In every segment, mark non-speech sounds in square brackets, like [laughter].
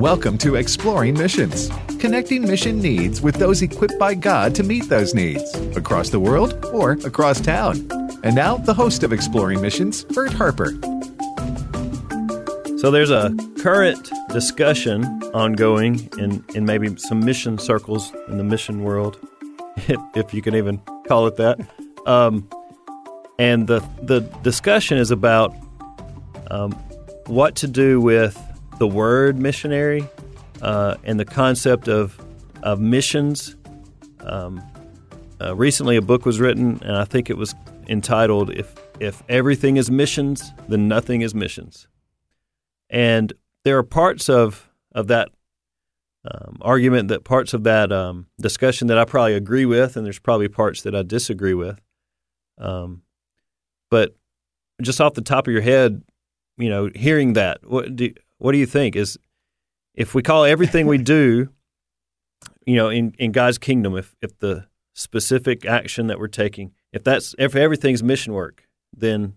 Welcome to Exploring Missions, connecting mission needs with those equipped by God to meet those needs across the world or across town. And now, the host of Exploring Missions, Bert Harper. So, there's a current discussion ongoing in, in maybe some mission circles in the mission world, [laughs] if, if you can even call it that. Um, and the, the discussion is about um, what to do with the word missionary uh, and the concept of of missions. Um, uh, recently, a book was written, and I think it was entitled "If If Everything Is Missions, Then Nothing Is Missions." And there are parts of of that um, argument, that parts of that um, discussion that I probably agree with, and there's probably parts that I disagree with. Um, but just off the top of your head, you know, hearing that, what do what do you think? Is if we call everything we do, you know, in, in God's kingdom, if if the specific action that we're taking, if that's if everything's mission work, then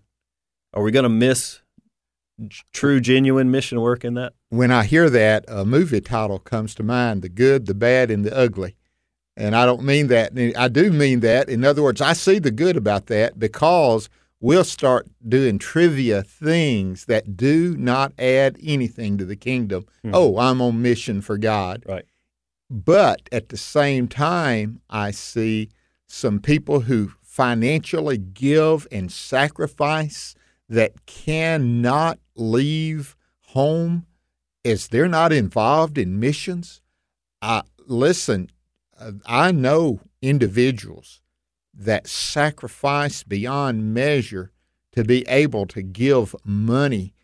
are we going to miss true, genuine mission work in that? When I hear that, a movie title comes to mind: "The Good, the Bad, and the Ugly." And I don't mean that. I do mean that. In other words, I see the good about that because we'll start doing trivia things that do not add anything to the kingdom. Mm-hmm. Oh, I'm on mission for God. Right. But at the same time, I see some people who financially give and sacrifice that cannot leave home as they're not involved in missions. I, listen, I know individuals that sacrifice beyond measure to be able to give money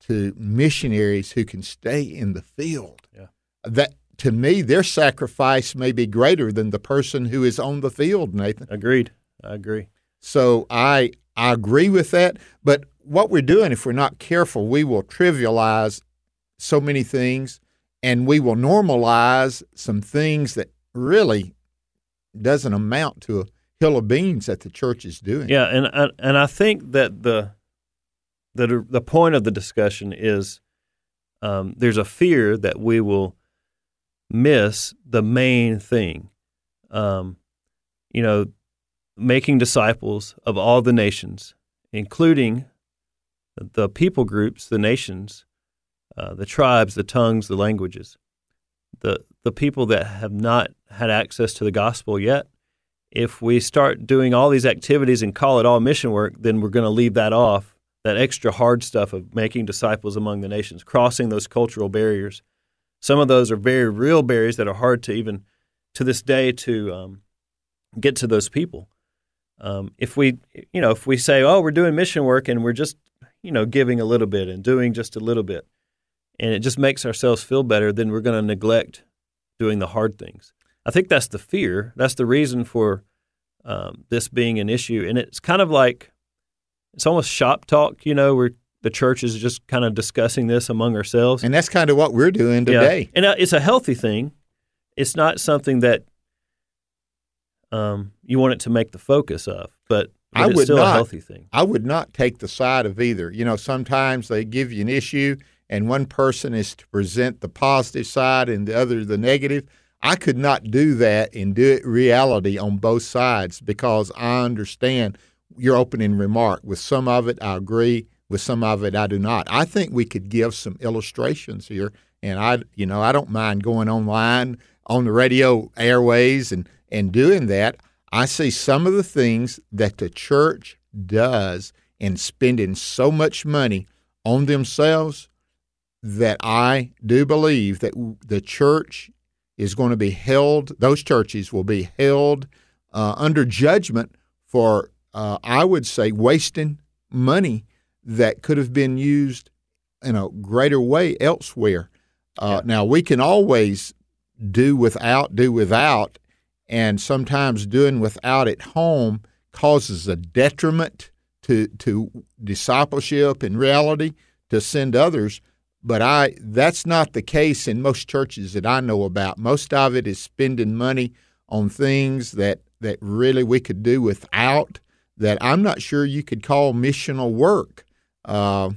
to missionaries who can stay in the field. Yeah. That to me, their sacrifice may be greater than the person who is on the field, Nathan. Agreed. I agree. So I I agree with that. But what we're doing, if we're not careful, we will trivialize so many things and we will normalize some things that really doesn't amount to a hill of beans that the church is doing. Yeah, and and I think that the the the point of the discussion is um, there's a fear that we will miss the main thing. Um, you know, making disciples of all the nations, including the people groups, the nations, uh, the tribes, the tongues, the languages, the the people that have not had access to the gospel yet if we start doing all these activities and call it all mission work, then we're going to leave that off, that extra hard stuff of making disciples among the nations, crossing those cultural barriers. Some of those are very real barriers that are hard to even to this day to um, get to those people. Um, if we, you know, if we say, "Oh, we're doing mission work," and we're just, you know, giving a little bit and doing just a little bit, and it just makes ourselves feel better, then we're going to neglect doing the hard things. I think that's the fear. That's the reason for um, this being an issue, and it's kind of like it's almost shop talk. You know, where the church is just kind of discussing this among ourselves, and that's kind of what we're doing today. Yeah. And uh, it's a healthy thing. It's not something that um, you want it to make the focus of, but, but I would still not, a healthy thing. I would not take the side of either. You know, sometimes they give you an issue, and one person is to present the positive side, and the other the negative. I could not do that and do it reality on both sides because I understand your opening remark. With some of it, I agree. With some of it, I do not. I think we could give some illustrations here, and I, you know, I don't mind going online on the radio airways and and doing that. I see some of the things that the church does and spending so much money on themselves that I do believe that the church is going to be held, those churches will be held uh, under judgment for, uh, I would say, wasting money that could have been used in a greater way elsewhere. Uh, yeah. Now, we can always do without, do without, and sometimes doing without at home causes a detriment to to discipleship in reality to send others. But I that's not the case in most churches that I know about. Most of it is spending money on things that that really we could do without. That I'm not sure you could call missional work. Uh,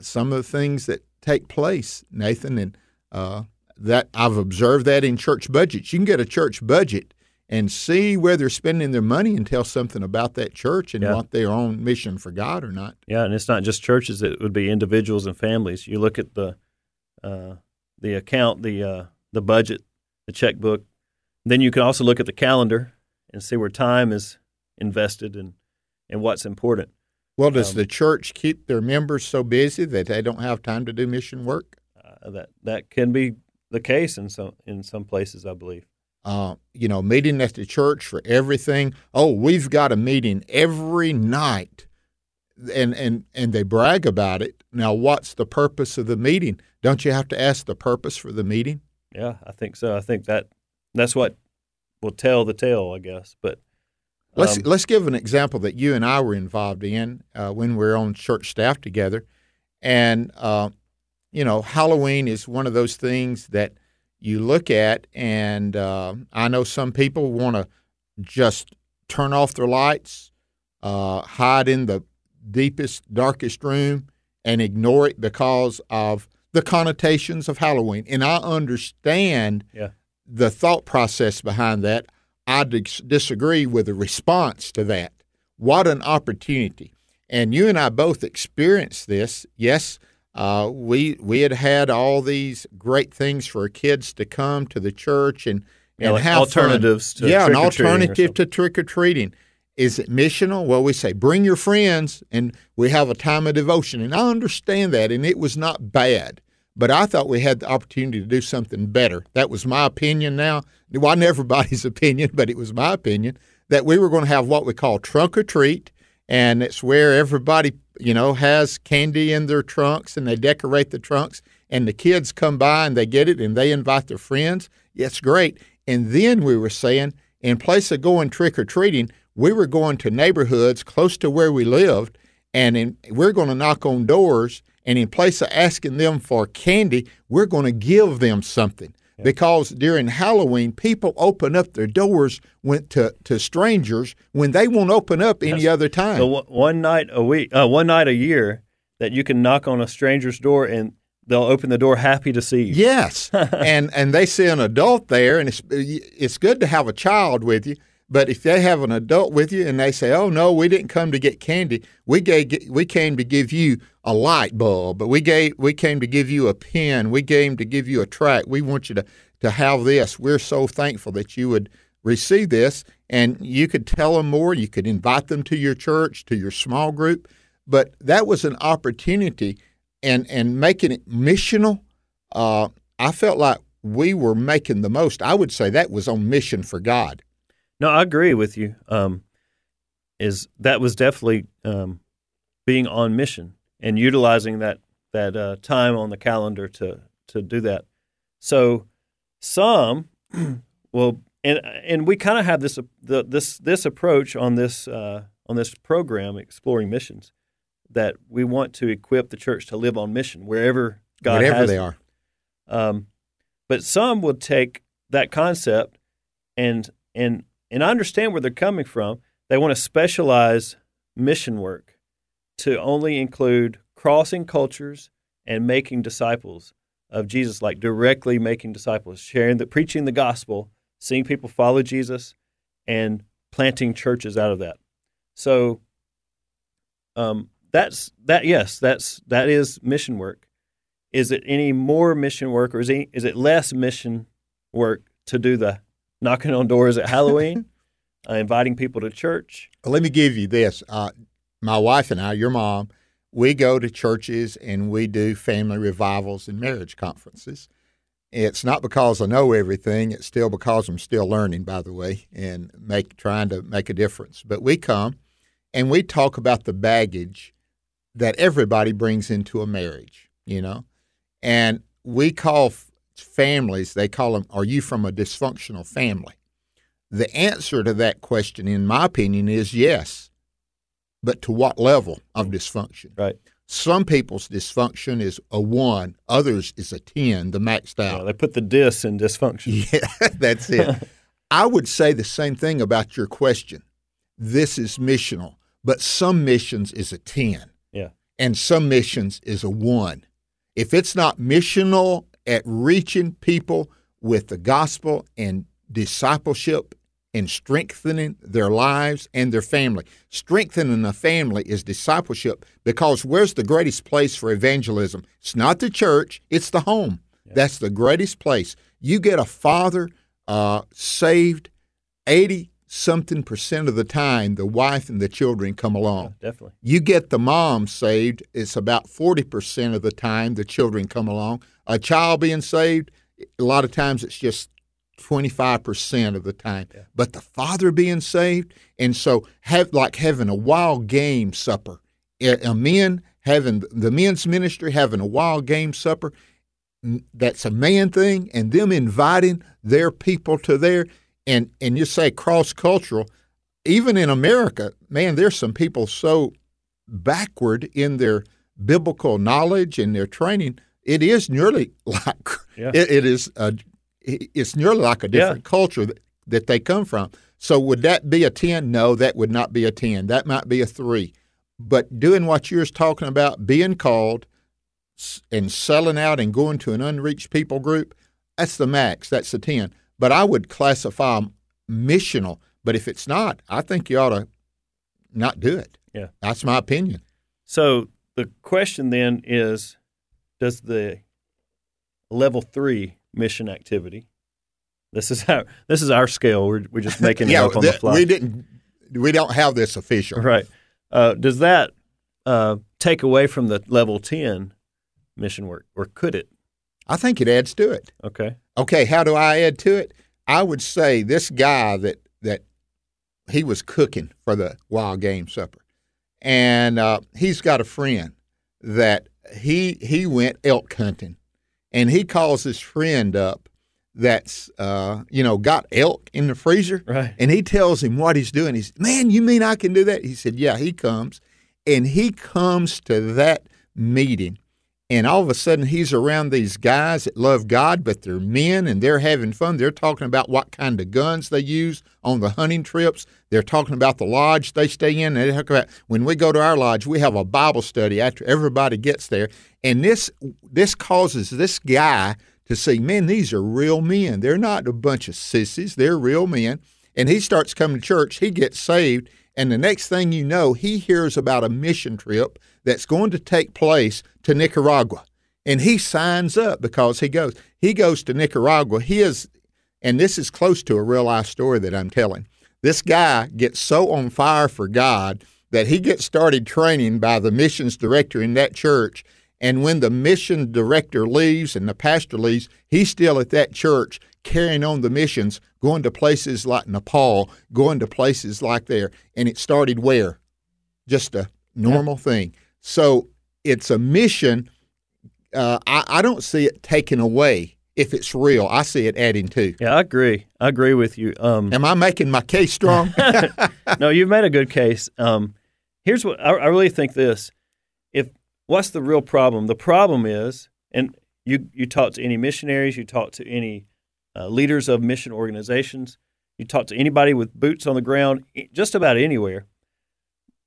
some of the things that take place, Nathan, and uh, that I've observed that in church budgets. You can get a church budget and see where they're spending their money and tell something about that church and Yeah. what their own mission for God or not. Yeah, and it's not just churches; it would be individuals and families. You look at the uh, the account, the uh, the budget, the checkbook. Then you can also look at the calendar and see where time is invested and and what's important. Well, does Um, the church keep their members so busy that they don't have time to do mission work? Uh, that that can be the case in some in some places, I believe. Uh, you know, meeting at the church for everything. Oh, we've got a meeting every night, and and and they brag about it. Now, what's the purpose of the meeting? Don't you have to ask the purpose for the meeting? Yeah, I think so. I think that that's what will tell the tale, I guess. But Let's um, let's give an example that you and I were involved in uh, when we were on church staff together, and uh, you know, Halloween is one of those things that you look at, and uh, I know some people want to just turn off their lights, uh, hide in the deepest, darkest room, and ignore it because of the connotations of Halloween. And I understand Yeah. the thought process behind that. I dis- disagree with the response to that. What an opportunity! And you and I both experienced this. Yes, uh, we we had had all these great things for kids to come to the church and Yeah, and like have fun. alternatives to yeah, an alternative to trick or treating. Is it missional? Well, we say bring your friends, and we have a time of devotion, and I understand that, and it was not bad. But I thought we had the opportunity to do something better. That was my opinion. Now, it wasn't everybody's [laughs] opinion, but it was my opinion that we were going to have what we call trunk or treat, and it's where everybody, you know, has candy in their trunks, and they decorate the trunks, and the kids come by and they get it, and they invite their friends. It's great. And then we were saying, in place of going trick or treating, we were going to neighborhoods close to where we lived, and in, we're going to knock on doors. And in place of asking them for candy, we're going to give them something. Because during Halloween, people open up their doors when, to, to strangers when they won't open up any other time. one- one night a week, uh, one night a year, that you can knock on a stranger's door and they'll open the door happy to see you. Yes, [laughs] and and they see an adult there, and it's it's good to have a child with you. But if they have an adult with you and they say, "Oh no, we didn't come to get candy. We gave, we came to give you a light bulb. But we gave we came to give you a pen. We came to give you a track. We want you to to have this. We're so thankful that you would receive this." And you could tell them more. You could invite them to your church, to your small group. But that was an opportunity, and and making it missional. Uh, I felt like we were making the most. I would say that was on mission for God. No, I agree with you. Um, is that was definitely um, being on mission and utilizing that that uh, time on the calendar to to do that. So some [clears throat] will, and and we kind of have this the, this this approach on this uh, on this program, exploring missions, that we want to equip the church to live on mission wherever God Whatever has they them. are. Um, but some would take that concept and and and I understand where they're coming from. They want to specialize mission work to only include crossing cultures and making disciples of Jesus, like directly making disciples, sharing the preaching the gospel, seeing people follow Jesus, and planting churches out of that. So um, that's that. Yes, that's that is mission work. Is it any more mission work, or is it, is it less mission work to do the knocking on doors at Halloween, [laughs] uh, inviting people to church? Let me give you this. Uh, my wife and I, your mom, we go to churches and we do family revivals and marriage conferences. It's not because I know everything. It's still because I'm still learning, by the way, and make trying to make a difference. But we come and we talk about the baggage that everybody brings into a marriage, you know, and we call f- families. They call them, "Are you from a dysfunctional family?" The answer to that question, in my opinion, is yes. But to what level of dysfunction? Right. Some people's dysfunction is a one, others is a 10, the maxed out. Yeah, they put the dis in dysfunction. [laughs] Yeah, that's it. [laughs] I would say the same thing about your question. This is missional, but some missions is a 10 Yeah. and some missions is a one. If it's not missional at reaching people with the gospel and discipleship and strengthening their lives and their family, strengthening a family is discipleship because where's the greatest place for evangelism? It's not the church, it's the home. That's the greatest place. You get a father uh, saved 80 something percent of the time, the wife and the children come along. Definitely. You get the mom saved, it's about 40% of the time the children come along. A child being saved, a lot of times it's just 25% of the time. But the father being saved, and so have like having a wild game supper. A a men having the men's ministry having a wild game supper, that's a man thing, and them inviting their people to there, and and you say cross cultural, even in America, man, there's some people so backward in their biblical knowledge and their training. It is nearly [laughs] like Yeah. it, it is a, it's nearly like a different culture that, that they come from. So would that be a ten? No, that would not be a ten. That might be a three. But doing what you're talking about, being called and selling out and going to an unreached people group, that's the max. That's the 10. But I would classify 'em missional. But if it's not, I think you ought to not do it. Yeah. That's my opinion. So the question then is does the level three mission activity this is our this is our scale we're, we're just [laughs] making it up on the th- fly we didn't. We don't have this official. right uh, does that uh, take away from the level 10 mission work or could it I think it adds to it. okay Okay, how do I add to it? I would say this guy that that he was cooking for the wild game supper, and uh, he's got a friend that he he went elk hunting, and he calls his friend up that's uh, you know got elk in the freezer, Right. and he tells him what he's doing. He's man, you mean I can do that? He said, yeah. He comes, and he comes to that meeting and all of a sudden he's around these guys that love God, but they're men and they're having fun. They're talking about what kind of guns they use on the hunting trips. They're talking about the lodge they stay in. They talk about when we go to our lodge, we have a Bible study after everybody gets there. And this this causes this guy to see, man, these are real men. They're not a bunch of sissies. They're real men. And he starts coming to church. He gets saved. And the next thing you know, he hears about a mission trip that's going to take place to Nicaragua. And he signs up because he goes. He goes to Nicaragua. He is, and this is close to a real life story that I'm telling. This guy gets so on fire for God that he gets started training by the missions director in that church. And when the mission director leaves and the pastor leaves, he's still at that church carrying on the missions, going to places like Nepal, going to places like there. And it started where? Just a normal thing. So it's a mission. Uh, I, I don't see it taken away if it's real. I see it adding to. yeah i agree i agree with you um, Am I making my case strong? [laughs] no, you've made a good case. Um, here's what I, I really think this: what's the real problem? The problem is, and you you talk to any missionaries, you talk to any uh, leaders of mission organizations, you talk to anybody with boots on the ground, just about anywhere.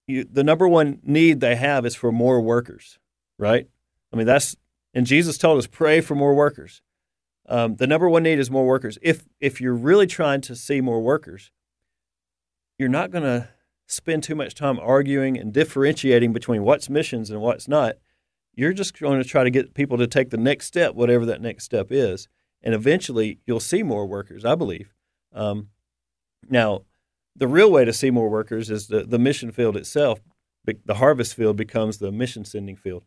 You, the number one need they have is for more workers, right? I mean, that's and Jesus told us pray for more workers. Um, the number one need is more workers. If if you're really trying to see more workers, you're not going to spend too much time arguing and differentiating between what's missions and what's not. You're just going to try to get people to take the next step, whatever that next step is, and eventually you'll see more workers. I believe. Um, now, the real way to see more workers is the the mission field itself. The harvest field becomes the mission sending field.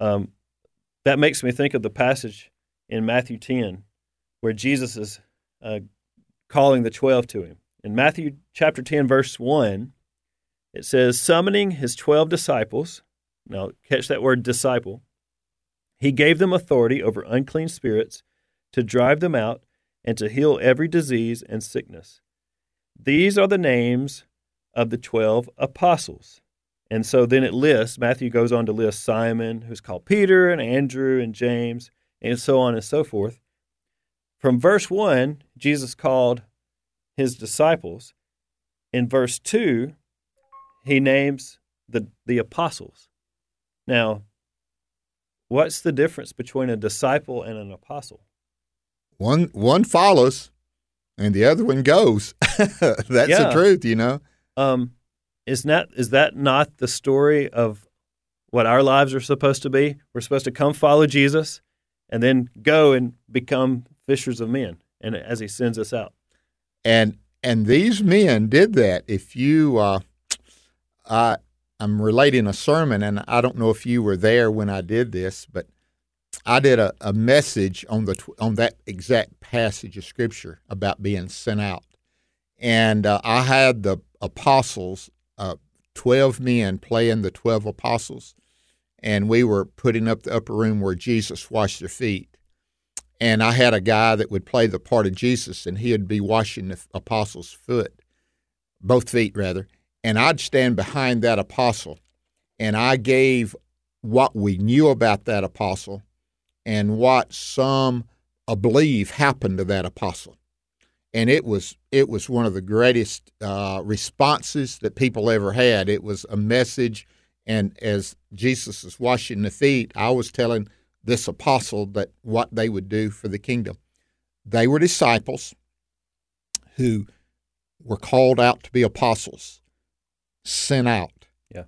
Um, that makes me think of the passage in Matthew 10 where Jesus is uh, calling the 12 to him. In Matthew chapter 10, verse 1, it says, Summoning his 12 disciples, now catch that word disciple, he gave them authority over unclean spirits to drive them out and to heal every disease and sickness. These are the names of the 12 apostles. And so then it lists, Matthew goes on to list Simon, who's called Peter, and Andrew, and James, and so on and so forth. From verse 1, Jesus called his disciples. In verse 2, he names the, the apostles. Now, what's the difference between a disciple and an apostle? One one follows, and the other one goes. [laughs] That's Yeah. the truth, you know. Um, is that is that not the story of what our lives are supposed to be? We're supposed to come follow Jesus, and then go and become fishers of men, and as He sends us out. and and these men did that. If you, uh, I, I'm relating a sermon, and I don't know if you were there when I did this, but I did a, a message on the on that exact passage of scripture about being sent out, and uh, I had the apostles, uh, twelve men playing the twelve apostles, and we were putting up the upper room where Jesus washed their feet. And I had a guy that would play the part of Jesus, and he'd be washing the apostle's foot, both feet rather, and I'd stand behind that apostle, and I gave what we knew about that apostle, and what some believe happened to that apostle, and it was it was one of the greatest uh, responses that people ever had. It was a message, and as Jesus is washing the feet, I was telling this apostle that what they would do for the kingdom. They were disciples who were called out to be apostles, sent out. Yeah.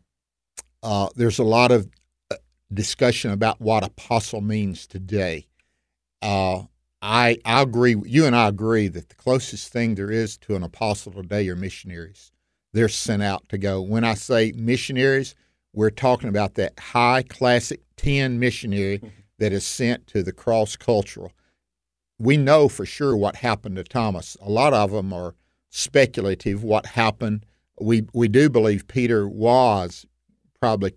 Uh, there's a lot of uh, discussion about what apostle means today. Uh, I I agree. You and I agree that the closest thing there is to an apostle today are missionaries. They're sent out to go. When I say missionaries, we're talking about that high classic ten missionary [laughs] that is sent to the cross cultural. We know for sure what happened to Thomas. A lot of them are speculative. What happened? We we do believe Peter was probably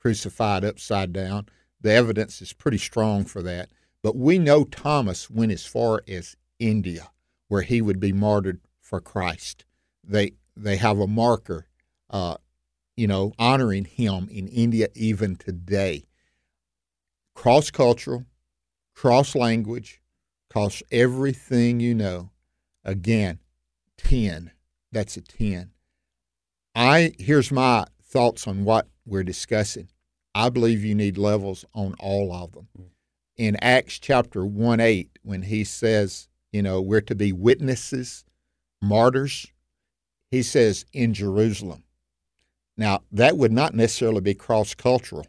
crucified upside down. The evidence is pretty strong for that. But we know Thomas went as far as India, where he would be martyred for Christ. They they have a marker, uh, you know, honoring him in India even today. Cross cultural, cross language, cross everything you know. Again, ten. That's a ten. I here's my thoughts on what we're discussing. I believe you need levels on all of them. Mm. In Acts chapter 1 8, when he says, you know, we're to be witnesses, martyrs, he says in Jerusalem. Now, that would not necessarily be cross cultural.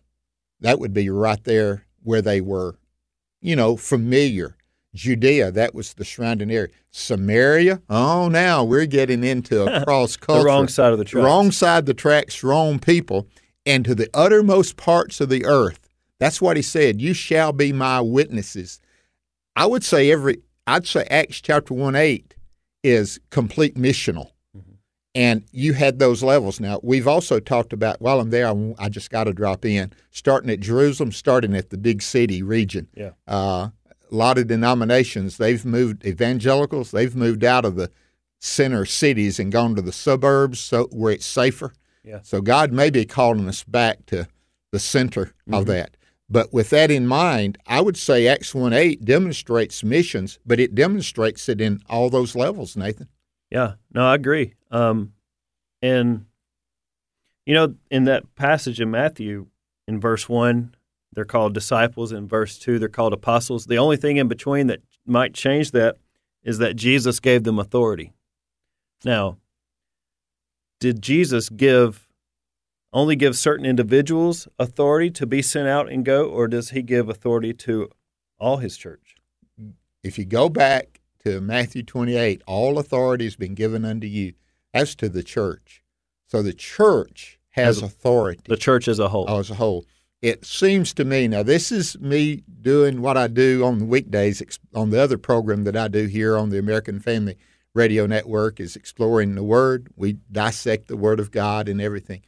That would be right there where they were, you know, familiar. Judea, that was the surrounding area. Samaria, oh, now we're getting into a [laughs] cross culture. The wrong side of the tracks. Wrong side of the tracks, wrong people, and to the uttermost parts of the earth. That's what he said. You shall be my witnesses. I would say every, I'd say Acts chapter 1 8 is complete missional. And you had those levels. Now, we've also talked about, while I'm there, I, I just got to drop in, starting at Jerusalem, starting at the big city region. Yeah. Uh, a lot of denominations, they've moved, evangelicals, they've moved out of the center cities and gone to the suburbs so where it's safer. Yeah. So God may be calling us back to the center of that. But with that in mind, I would say Acts 1 8 demonstrates missions, but it demonstrates it in all those levels, Nathan. Yeah, no, I agree. Um, and you know, in that passage in Matthew, in verse one, they're called disciples. In verse two, they're called apostles. The only thing in between that might change that is that Jesus gave them authority. Now, did Jesus give only give certain individuals authority to be sent out and go, or does he give authority to all his church? If you go back to Matthew 28, all authority has been given unto you. That's to the church. So the church has As authority. The church as a whole. Oh, as a whole. It seems to me now. This is me doing what I do on the weekdays on the other program that I do here on the American Family Radio Network is exploring the Word. We dissect the Word of God and everything.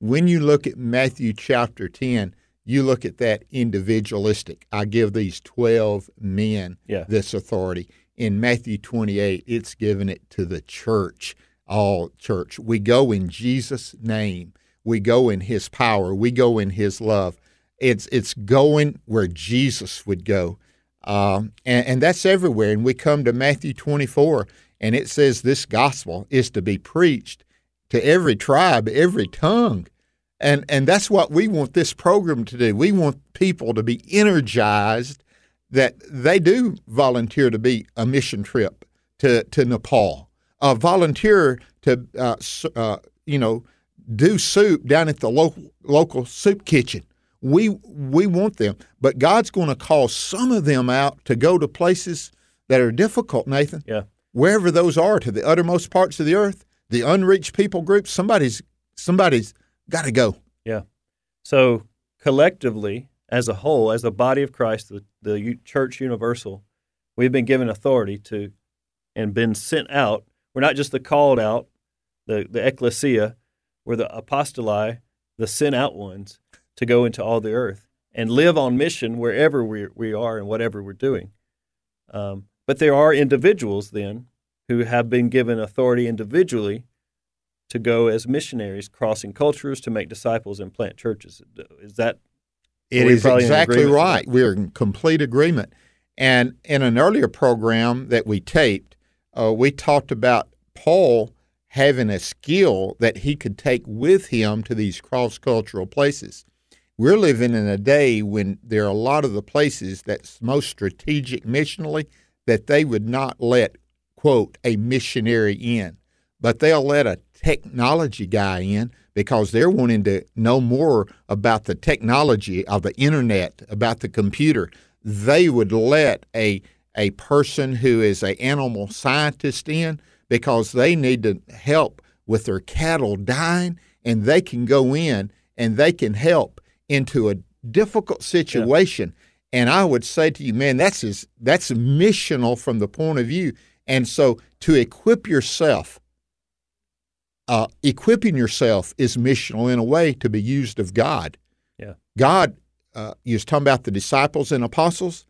When you look at Matthew chapter ten, you look at that individualistic. I give these twelve men Yeah. this authority. In Matthew twenty eight, it's given it to the church. all church. We go in Jesus' name. We go in His power. We go in His love. It's it's going where Jesus would go, um, and, and that's everywhere. And we come to Matthew 24, and it says this gospel is to be preached to every tribe, every tongue. And and that's what we want this program to do. We want people to be energized that they do volunteer to be a mission trip to, to Nepal, uh, volunteer to uh, uh, you know do soup down at the local local soup kitchen. We we want them, but God's going to call some of them out to go to places that are difficult, Nathan. Yeah. Wherever those are, to the uttermost parts of the earth, the unreached people groups. Somebody's somebody's got to go. Yeah. So collectively, as a whole, as the body of Christ, the, the church universal, we've been given authority to and been sent out. We're not just the called out, the, the ecclesia, we're the apostoli, the sent out ones to go into all the earth and live on mission wherever we, we are and whatever we're doing. Um, but there are individuals then who have been given authority individually to go as missionaries, crossing cultures to make disciples and plant churches. Is that? It is exactly right. We're in complete agreement. And in an earlier program that we taped, uh, we talked about Paul having a skill that he could take with him to these cross cultural places. We're living in a day when there are a lot of the places that's most strategic missionally that they would not let, quote, a missionary in, but they'll let a technology guy in because they're wanting to know more about the technology of the internet, about the computer. They would let a a person who is a animal scientist in because they need to help with their cattle dying and they can go in and they can help into a difficult situation. Yeah. And I would say to you, man, that's is, that's missional from the point of view. And so to equip yourself uh, equipping yourself is missional in a way to be used of God. Yeah. God, uh, you was talking about the disciples and apostles.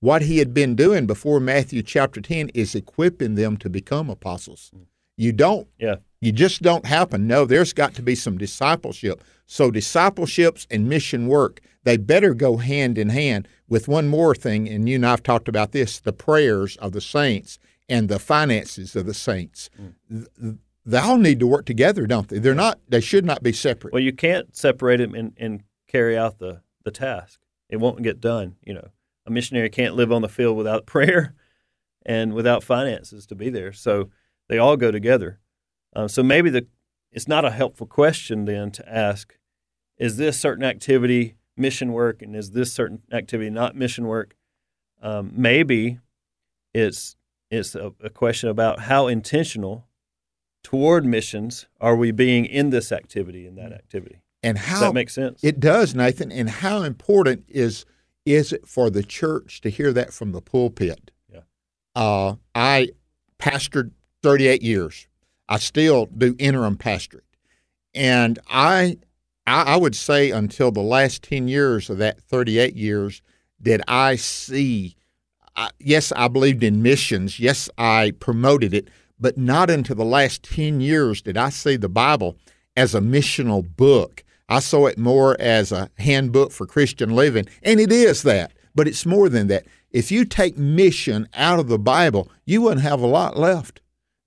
What he had been doing before Matthew chapter 10 is equipping them to become apostles. You don't, yeah. you just don't happen. No, there's got to be some discipleship. So discipleships and mission work, they better go hand in hand with one more thing, and you and I've talked about this, the prayers of the saints and the finances of the saints. Mm they all need to work together, don't they? They're not. They should not be separate. Well, you can't separate them and, and carry out the the task. It won't get done. You know, a missionary can't live on the field without [laughs] prayer and without finances to be there. So they all go together. Um, so maybe the it's not a helpful question then to ask: Is this certain activity mission work, and is this certain activity not mission work? Um, maybe it's it's a, a question about how intentional toward missions are we being in this activity and that activity? And how does that make sense? It does, Nathan. And how important is is it for the church to hear that from the pulpit? Yeah. Uh, I pastored 38 years. I still do interim pastorate, and I, I, I would say until the last 10 years of that 38 years, did I see. I, yes, I believed in missions. Yes, I promoted it, but not until the last 10 years did I see the Bible as a missional book. I saw it more as a handbook for Christian living, and it is that, but it's more than that. If you take mission out of the Bible, you wouldn't have a lot left.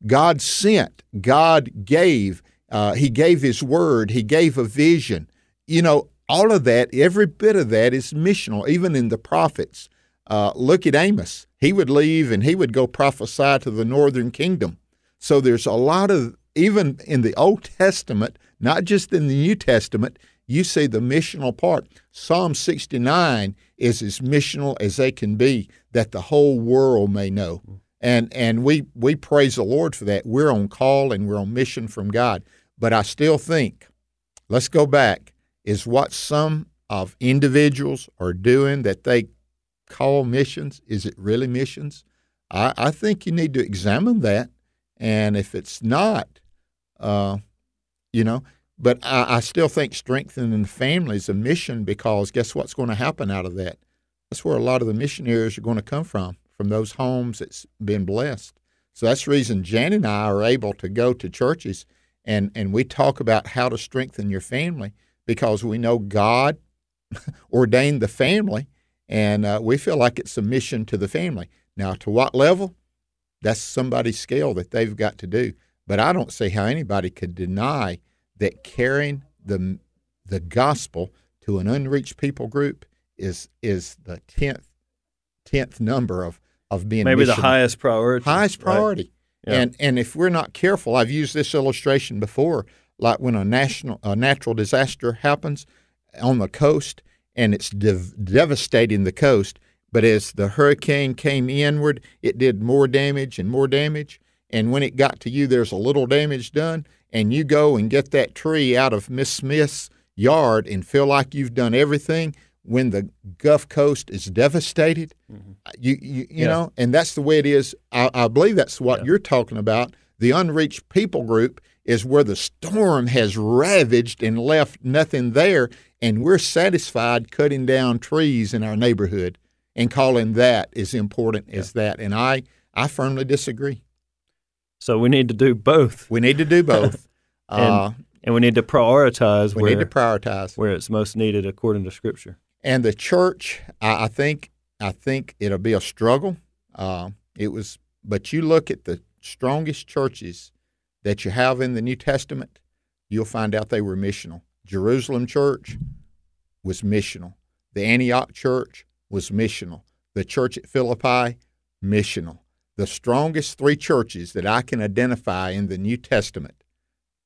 God sent, God gave, uh, He gave His word, He gave a vision. You know, all of that, every bit of that is missional, even in the prophets. Uh, look at Amos. He would leave and he would go prophesy to the northern kingdom. So there's a lot of, even in the Old Testament, not just in the New Testament, you see the missional part. Psalm 69 is as missional as they can be, that the whole world may know. And and we we praise the Lord for that. We're on call and we're on mission from God. But I still think, let's go back, is what some of individuals are doing that they call missions, is it really missions? I, I think you need to examine that. And if it's not, uh, you know, but I, I still think strengthening the family is a mission because guess what's going to happen out of that? That's where a lot of the missionaries are going to come from, from those homes that's been blessed. So that's the reason Jan and I are able to go to churches and, and we talk about how to strengthen your family because we know God [laughs] ordained the family and uh, we feel like it's a mission to the family. Now, to what level? That's somebody's scale that they've got to do. But I don't see how anybody could deny that carrying the the gospel to an unreached people group is is the tenth tenth number of of being maybe mission. the highest priority. highest right? priority. Yeah. And and if we're not careful, I've used this illustration before, like when a national a natural disaster happens on the coast and it's dev- devastating the coast, but as the hurricane came inward, it did more damage and more damage. And when it got to you, there's a little damage done, and you go and get that tree out of Miss Smith's yard and feel like you've done everything. When the Gulf Coast is devastated, mm-hmm. uh, you you, you Yeah. know, and that's the way it is. I, I believe that's what you're talking about. The unreached people group is where the storm has ravaged and left nothing there, and we're satisfied cutting down trees in our neighborhood and calling that as important as that. And I I firmly disagree. So we need to do both. We need to do both. [laughs] and, uh, and we need to prioritize we where, need to prioritize. where it's most needed according to Scripture. And the church, I, I think, I think it'll be a struggle. Uh, it was, but you look at the strongest churches that you have in the New Testament, you'll find out they were missional. Jerusalem church was missional. The Antioch church was missional. The church at Philippi, missional. The strongest three churches that I can identify in the New Testament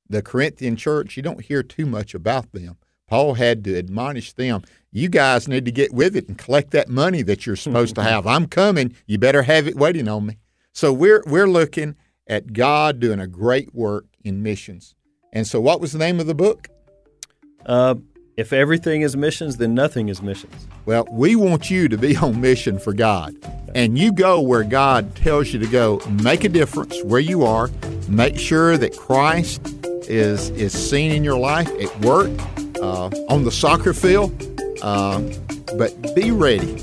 the Corinthian church, you don't hear too much about them. Paul had to admonish them. You guys need to get with it and collect that money that you're supposed to [laughs] have. I'm coming. You better have it waiting on me. So we're we're looking at God doing a great work in missions. And so what was the name of the book? Uh, if everything is missions, then nothing is missions. Well, we want you to be [laughs] on mission for God. And you go where God tells you to go. Make a difference where you are. Make sure that Christ is is seen in your life at work, uh, on the soccer field. Uh, but be ready.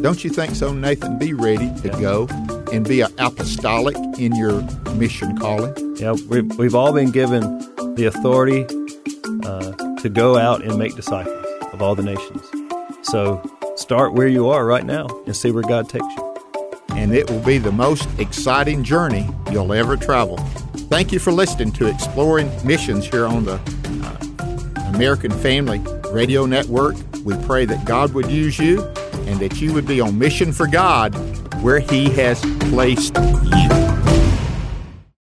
Don't you think so, Nathan? Be ready to go and be an apostolic in your mission calling. Yeah, we've, we've all been given the authority to go out and make disciples of all the nations. So start where you are right now and see where God takes you. and it will be the most exciting journey you'll ever travel. Thank you for listening to Exploring Missions here on the uh, American Family Radio Network. We pray that God would use you and that you would be on mission for God where He has placed you.